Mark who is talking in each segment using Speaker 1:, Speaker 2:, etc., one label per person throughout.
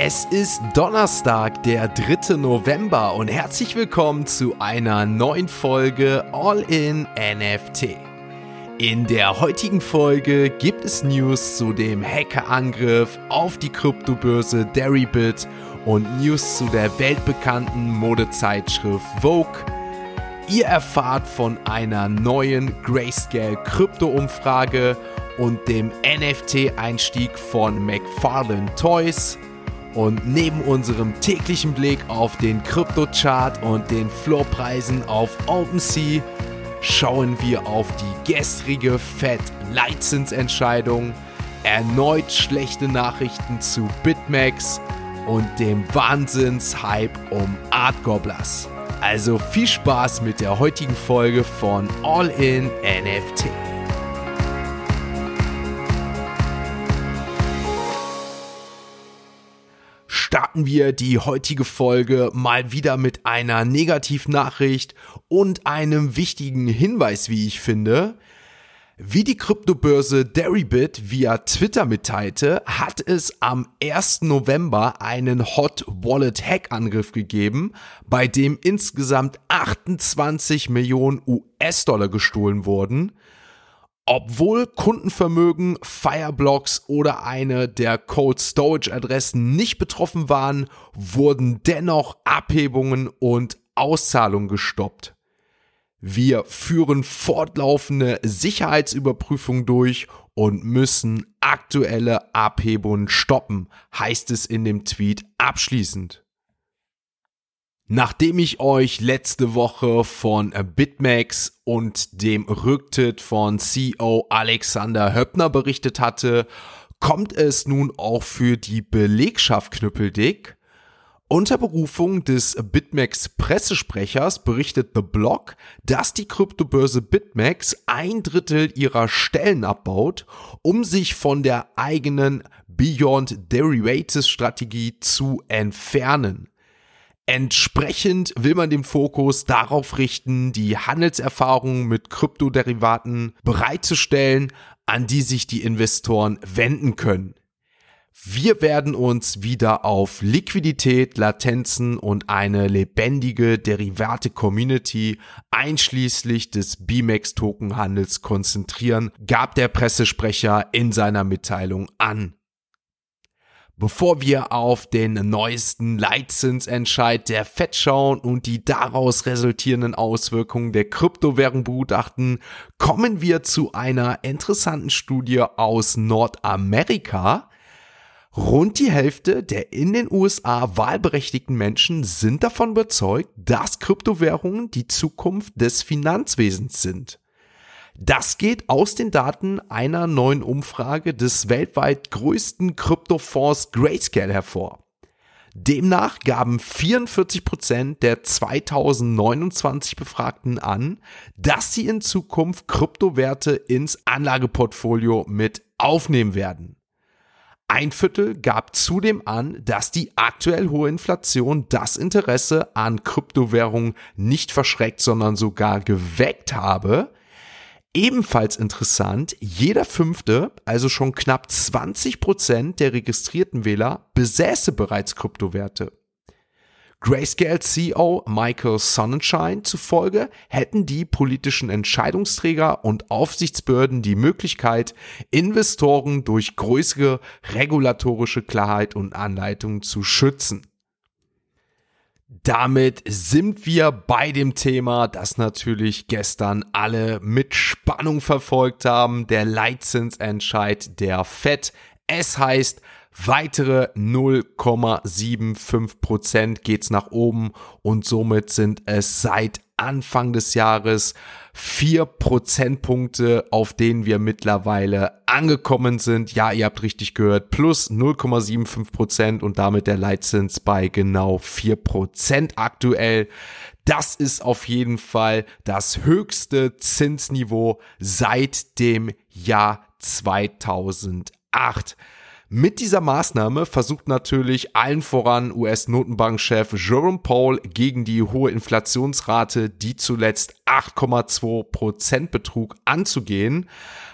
Speaker 1: Es ist Donnerstag, der 3. November und herzlich willkommen zu einer neuen Folge All in NFT. In der heutigen Folge gibt es News zu dem Hackerangriff auf die Kryptobörse Deribit und News zu der weltbekannten Modezeitschrift Vogue. Ihr erfahrt von einer neuen Grayscale Krypto-Umfrage und dem NFT-Einstieg von McFarlane Toys. Und neben unserem täglichen Blick auf den Krypto-Chart und den Floorpreisen auf OpenSea schauen wir auf die gestrige Fed-Leitzinsentscheidung, erneut schlechte Nachrichten zu BitMEX und dem Wahnsinns-Hype um Art Gobblers. Also viel Spaß mit der heutigen Folge von All in NFT. Starten wir die heutige Folge mal wieder mit einer Negativnachricht und einem wichtigen Hinweis, wie ich finde. Wie die Kryptobörse Deribit via Twitter mitteilte, hat es am 1. November einen Hot Wallet Hack Angriff gegeben, bei dem insgesamt 28 Millionen US-Dollar gestohlen wurden. Obwohl Kundenvermögen, Fireblocks oder eine der Cold Storage Adressen nicht betroffen waren, wurden dennoch Abhebungen und Auszahlungen gestoppt. Wir führen fortlaufende Sicherheitsüberprüfungen durch und müssen aktuelle Abhebungen stoppen, heißt es in dem Tweet abschließend. Nachdem ich euch letzte Woche von BitMEX und dem Rücktritt von CEO Alexander Höppner berichtet hatte, kommt es nun auch für die Belegschaft knüppeldick. Unter Berufung des BitMEX Pressesprechers berichtet The Block, dass die Kryptobörse BitMEX ein Drittel ihrer Stellen abbaut, um sich von der eigenen Beyond Derivatives Strategie zu entfernen. Entsprechend will man den Fokus darauf richten, die Handelserfahrungen mit Kryptoderivaten bereitzustellen, an die sich die Investoren wenden können. Wir werden uns wieder auf Liquidität, Latenzen und eine lebendige Derivate-Community einschließlich des BMAX-Token-Handels konzentrieren, gab der Pressesprecher in seiner Mitteilung an. Bevor wir auf den neuesten Leitzinsentscheid der FED schauen und die daraus resultierenden Auswirkungen der Kryptowährung begutachten, kommen wir zu einer interessanten Studie aus Nordamerika. Rund die Hälfte der in den USA wahlberechtigten Menschen sind davon überzeugt, dass Kryptowährungen die Zukunft des Finanzwesens sind. Das geht aus den Daten einer neuen Umfrage des weltweit größten Kryptofonds Grayscale hervor. Demnach gaben 44 Prozent der 2029 Befragten an, dass sie in Zukunft Kryptowerte ins Anlageportfolio mit aufnehmen werden. Ein Viertel gab zudem an, dass die aktuell hohe Inflation das Interesse an Kryptowährungen nicht verschreckt, sondern sogar geweckt habe. Ebenfalls interessant, jeder fünfte, also schon knapp 20 Prozent der registrierten Wähler besäße bereits Kryptowerte. Grayscale CEO Michael Sonnenschein zufolge hätten die politischen Entscheidungsträger und Aufsichtsbehörden die Möglichkeit, Investoren durch größere regulatorische Klarheit und Anleitungen zu schützen. Damit sind wir bei dem Thema, das natürlich gestern alle mit Spannung verfolgt haben, der Leitzinsentscheid der FED. Es heißt, weitere 0,75 Prozent geht's nach oben und somit sind es seit Anfang des Jahres vier Prozentpunkte, auf denen wir mittlerweile angekommen sind. Ja, ihr habt richtig gehört, plus 0,75 Prozent und damit der Leitzins bei genau vier Prozent aktuell. Das ist auf jeden Fall das höchste Zinsniveau seit dem Jahr 2008. Mit dieser Maßnahme versucht natürlich allen voran US-Notenbankchef Jerome Powell gegen die hohe Inflationsrate, die zuletzt 8,2 Prozent betrug, anzugehen.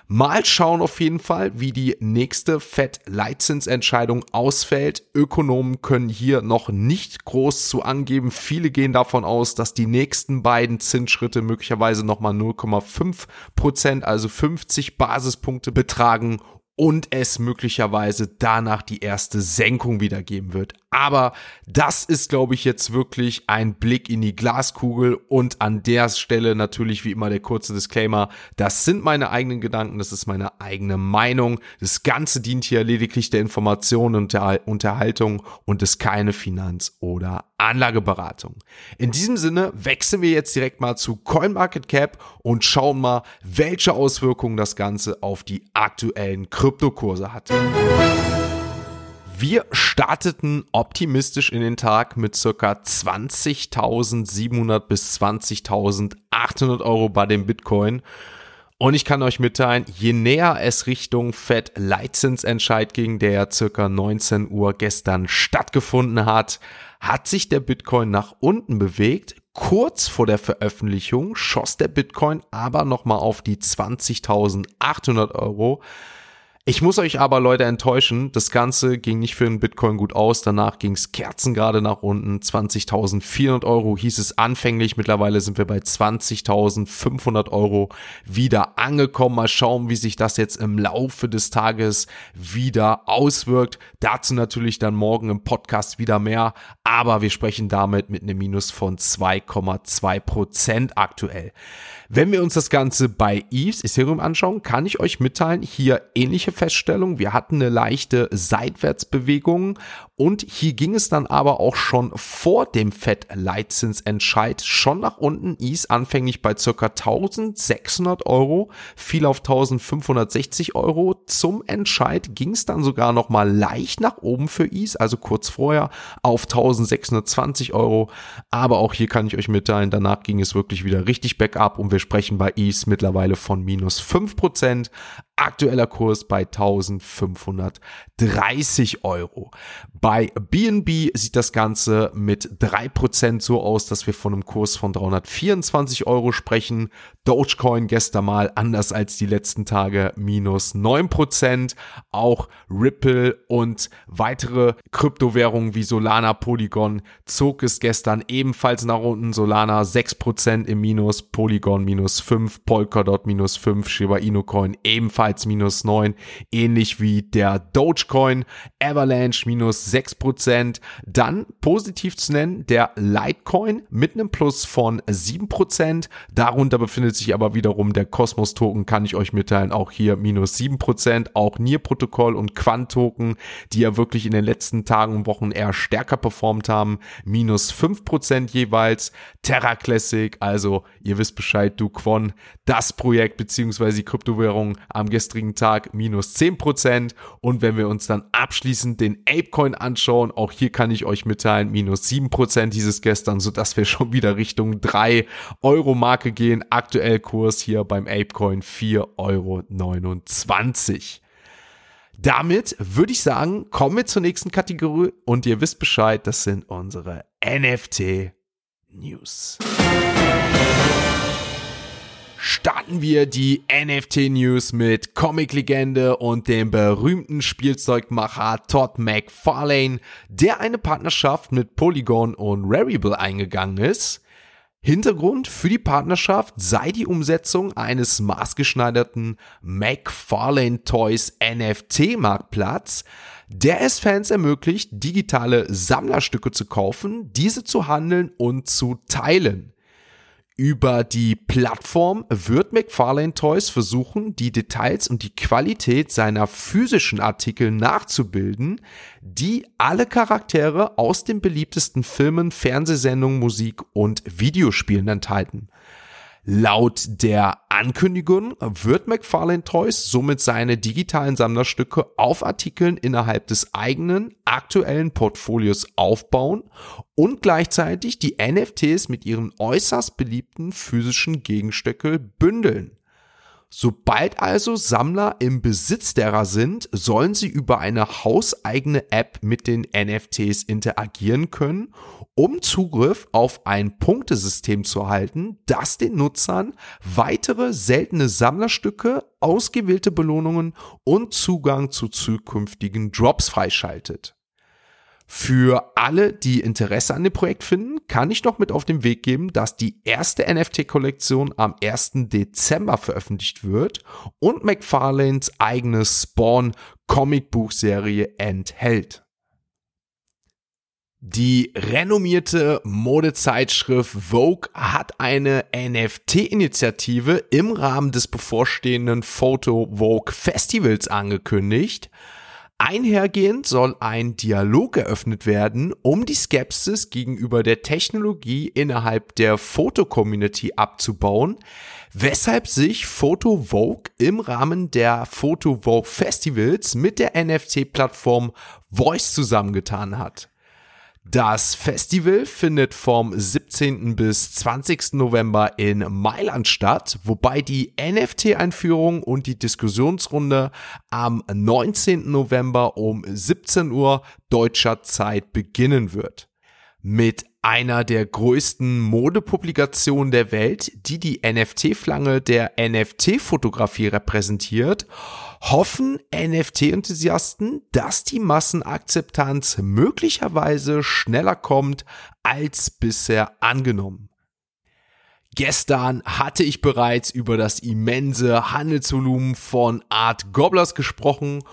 Speaker 1: Mal schauen auf jeden Fall, wie die nächste Fed-Leitzinsentscheidung ausfällt. Ökonomen können hier noch nicht groß zu angeben. Viele gehen davon aus, dass die nächsten beiden Zinsschritte möglicherweise nochmal 0,5 Prozent, also 50 Basispunkte betragen und es möglicherweise danach die erste Senkung wieder geben wird. Aber das ist, glaube ich, jetzt wirklich ein Blick in die Glaskugel und an der Stelle natürlich wie immer der kurze Disclaimer. Das sind meine eigenen Gedanken, das ist meine eigene Meinung. Das Ganze dient hier lediglich der Information und der Unterhaltung und ist keine Finanz- oder Anlageberatung. In diesem Sinne wechseln wir jetzt direkt mal zu CoinMarketCap und schauen mal, welche Auswirkungen das Ganze auf die aktuellen Kryptokurse hat. Wir starteten optimistisch in den Tag mit circa 20.700 bis 20.800 Euro bei dem Bitcoin. Und ich kann euch mitteilen, je näher es Richtung Fed Leitzinsentscheid ging, der ja circa 19 Uhr gestern stattgefunden hat, hat sich der Bitcoin nach unten bewegt. Kurz vor der Veröffentlichung schoss der Bitcoin aber nochmal auf die 20.800 Euro. Ich muss euch aber Leute enttäuschen, das Ganze ging nicht für den Bitcoin gut aus. Danach ging es kerzengerade nach unten. 20.400 Euro hieß es anfänglich. Mittlerweile sind wir bei 20.500 Euro wieder angekommen. Mal schauen, wie sich das jetzt im Laufe des Tages wieder auswirkt. Dazu natürlich dann morgen im Podcast wieder mehr. Aber wir sprechen damit mit einem Minus von 2,2 Prozent aktuell. Wenn wir uns das Ganze bei Eves Ethereum anschauen, kann ich euch mitteilen, hier ähnliche Feststellung. Wir hatten eine leichte Seitwärtsbewegung und hier ging es dann aber auch schon vor dem Fed-Leitzinsentscheid schon nach unten. Is anfänglich bei circa 1600 Euro, fiel auf 1560 Euro. Zum Entscheid ging es dann sogar noch mal leicht nach oben für Is, also kurz vorher auf 1620 Euro. Aber auch hier kann ich euch mitteilen, danach ging es wirklich wieder richtig bergab und wir sprechen bei Is mittlerweile von minus 5%. Aktueller Kurs bei 1530 Euro. Bei BNB sieht das Ganze mit 3% so aus, dass wir von einem Kurs von 324 Euro sprechen. Dogecoin gestern mal anders als die letzten Tage minus 9%. Auch Ripple und weitere Kryptowährungen wie Solana, Polygon zog es gestern ebenfalls nach unten. Solana 6% im Minus, Polygon minus 5, Polkadot minus 5, Shiba Inu Coin ebenfalls ebenfalls minus 9, ähnlich wie der Dogecoin, Avalanche minus 6%, dann positiv zu nennen der Litecoin mit einem Plus von 7%, darunter befindet sich aber wiederum der Cosmos Token, kann ich euch mitteilen, auch hier minus 7%, auch Nier Protokoll und Quant Token, die ja wirklich in den letzten Tagen und Wochen eher stärker performt haben, minus 5% jeweils, Terra Classic, also ihr wisst Bescheid, du Quon, das Projekt beziehungsweise die Kryptowährung am gestrigen Tag minus 10%. Und wenn wir uns dann abschließend den Apecoin anschauen, auch hier kann ich euch mitteilen, minus 7% dieses gestern, sodass wir schon wieder Richtung 3 Euro Marke gehen. Aktuell Kurs hier beim Apecoin 4,29 Euro. Damit würde ich sagen, kommen wir zur nächsten Kategorie und ihr wisst Bescheid, das sind unsere NFT News starten wir die NFT-News mit Comic-Legende und dem berühmten Spielzeugmacher Todd McFarlane, der eine Partnerschaft mit Polygon und Rarible eingegangen ist. Hintergrund für die Partnerschaft sei die Umsetzung eines maßgeschneiderten McFarlane Toys NFT Marktplatz, der es Fans ermöglicht, digitale Sammlerstücke zu kaufen, diese zu handeln und zu teilen. Über die Plattform wird McFarlane Toys versuchen, die Details und die Qualität seiner physischen Artikel nachzubilden, die alle Charaktere aus den beliebtesten Filmen, Fernsehsendungen, Musik und Videospielen enthalten. Laut der Ankündigung wird McFarlane Toys somit seine digitalen Sammlerstücke auf Artikeln innerhalb des eigenen aktuellen Portfolios aufbauen und gleichzeitig die NFTs mit ihren äußerst beliebten physischen Gegenstöckel bündeln. Sobald also Sammler im Besitz derer sind, sollen sie über eine hauseigene App mit den NFTs interagieren können, um Zugriff auf ein Punktesystem zu erhalten, das den Nutzern weitere seltene Sammlerstücke, ausgewählte Belohnungen und Zugang zu zukünftigen Drops freischaltet. Für alle, die Interesse an dem Projekt finden, kann ich noch mit auf den Weg geben, dass die erste NFT-Kollektion am 1. Dezember veröffentlicht wird und McFarlanes eigene Spawn Comicbuchserie enthält. Die renommierte Modezeitschrift Vogue hat eine NFT-Initiative im Rahmen des bevorstehenden Photo Vogue Festivals angekündigt. Einhergehend soll ein Dialog eröffnet werden, um die Skepsis gegenüber der Technologie innerhalb der Foto-Community abzubauen, weshalb sich Photo Vogue im Rahmen der Photo Vogue Festivals mit der NFT-Plattform Voice zusammengetan hat. Das Festival findet vom 17. bis 20. November in Mailand statt, wobei die NFT-Einführung und die Diskussionsrunde am 19. November um 17 Uhr deutscher Zeit beginnen wird. Mit einer der größten Modepublikationen der Welt, die die NFT-Flange der NFT-Fotografie repräsentiert, hoffen NFT-Enthusiasten, dass die Massenakzeptanz möglicherweise schneller kommt als bisher angenommen. Gestern hatte ich bereits über das immense Handelsvolumen von Art Gobblers gesprochen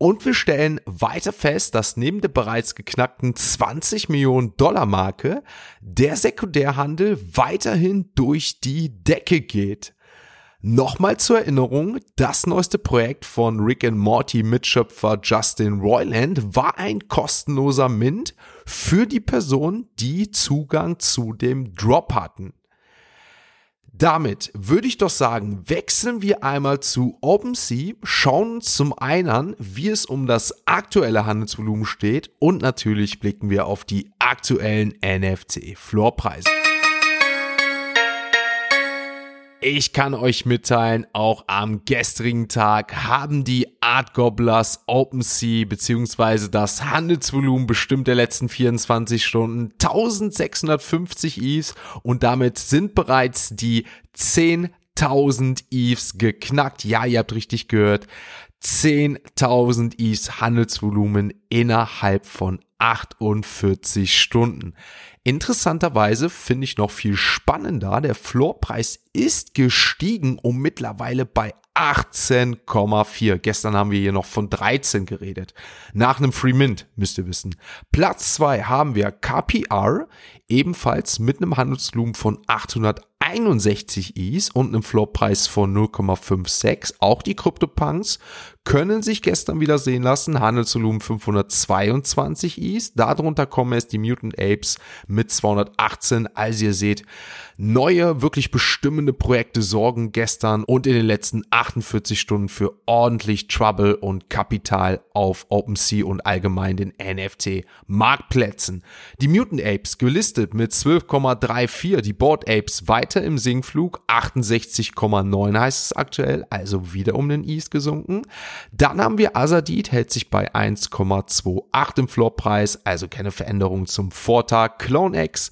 Speaker 1: und wir stellen weiter fest, dass neben der bereits geknackten 20 Millionen Dollar Marke der Sekundärhandel weiterhin durch die Decke geht. Nochmal zur Erinnerung, das neueste Projekt von Rick and Morty Mitschöpfer Justin Roiland war ein kostenloser Mint für die Personen, die Zugang zu dem Drop hatten. Damit würde ich doch sagen, wechseln wir einmal zu OpenSea, schauen zum einen wie es um das aktuelle Handelsvolumen steht und natürlich blicken wir auf die aktuellen NFC-Floorpreise. Ich kann euch mitteilen, auch am gestrigen Tag haben die Art Gobblers OpenSea bzw. das Handelsvolumen bestimmt der letzten 24 Stunden 1650 EVs und damit sind bereits die 10.000 EVs geknackt. Ja, ihr habt richtig gehört. 10.000 EVs Handelsvolumen innerhalb von 48 Stunden. Interessanterweise finde ich noch viel spannender, der Floorpreis ist gestiegen um mittlerweile bei 18,4. Gestern haben wir hier noch von 13 geredet. Nach einem Free Mint, müsst ihr wissen. Platz 2 haben wir KPR, ebenfalls mit einem Handelsvolumen von 861 Is und einem Floorpreis von 0,56. Auch die CryptoPunks können sich gestern wieder sehen lassen. Handelsvolumen 522 Is. Darunter kommen es die Mutant Apes mit 218. Also ihr seht, neue, wirklich bestimmende Projekte sorgen gestern und in den letzten 48 Stunden für ordentlich Trouble und Kapital auf OpenSea und allgemein den NFT-Marktplätzen. Die Mutant Apes gelistet mit 12,34, die Board Apes weiter im Sinkflug, 68,9 heißt es aktuell, also wieder um den East gesunken. Dann haben wir Azadid, hält sich bei 1,28 im Floorpreis, also keine Veränderung zum Vortag. CloneX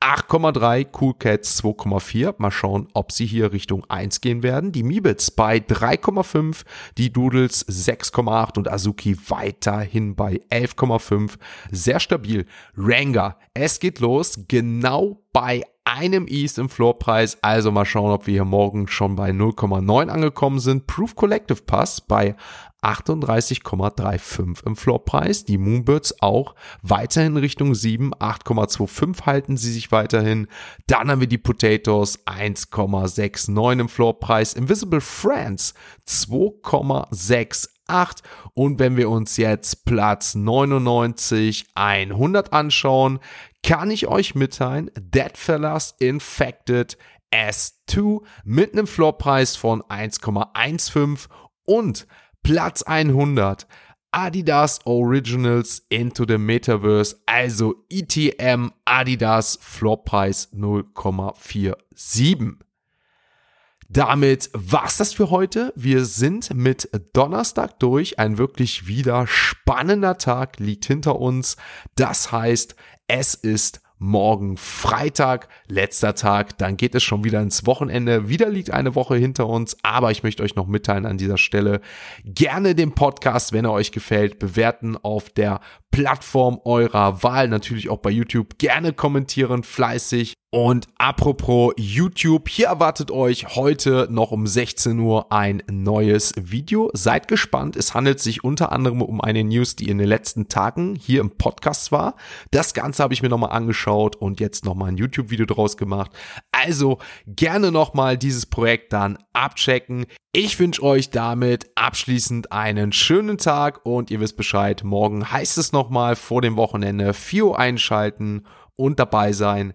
Speaker 1: 8,3, Cool Cats 2,4. Mal schauen, ob sie hier Richtung 1 gehen werden. Die Mibits bei 3,5, die Doodles 6,8 und Azuki weiterhin bei 11,5. Sehr stabil. Ranga, es geht los, genau bei einem East im Floorpreis. Also mal schauen, ob wir hier morgen schon bei 0,9 angekommen sind. Proof Collective Pass bei 38,35 im Floorpreis. Die Moonbirds auch weiterhin Richtung 7, 8,25 halten sie sich weiterhin. Dann haben wir die Potatoes 1,69 im Floorpreis. Invisible Friends 2,6 8. Und wenn wir uns jetzt Platz 99, 100 anschauen, kann ich euch mitteilen, Dead Fellas Infected S2 mit einem Floppreis von 1,15 und Platz 100. Adidas Originals into the Metaverse, also ETM Adidas Floppreis 0,47. Damit war's das für heute. Wir sind mit Donnerstag durch. Ein wirklich wieder spannender Tag liegt hinter uns. Das heißt, es ist morgen Freitag, letzter Tag, dann geht es schon wieder ins Wochenende. Wieder liegt eine Woche hinter uns, aber ich möchte euch noch mitteilen an dieser Stelle, gerne den Podcast, wenn er euch gefällt, bewerten auf der Plattform eurer Wahl, natürlich auch bei YouTube, gerne kommentieren, fleißig. Und apropos YouTube, hier erwartet euch heute noch um 16 Uhr ein neues Video. Seid gespannt, es handelt sich unter anderem um eine News, die in den letzten Tagen hier im Podcast war. Das Ganze habe ich mir nochmal angeschaut und jetzt nochmal ein YouTube-Video draus gemacht. Also gerne nochmal dieses Projekt dann abchecken. Ich wünsche euch damit abschließend einen schönen Tag und ihr wisst Bescheid, morgen heißt es nochmal vor dem Wochenende 4 Uhr einschalten und dabei sein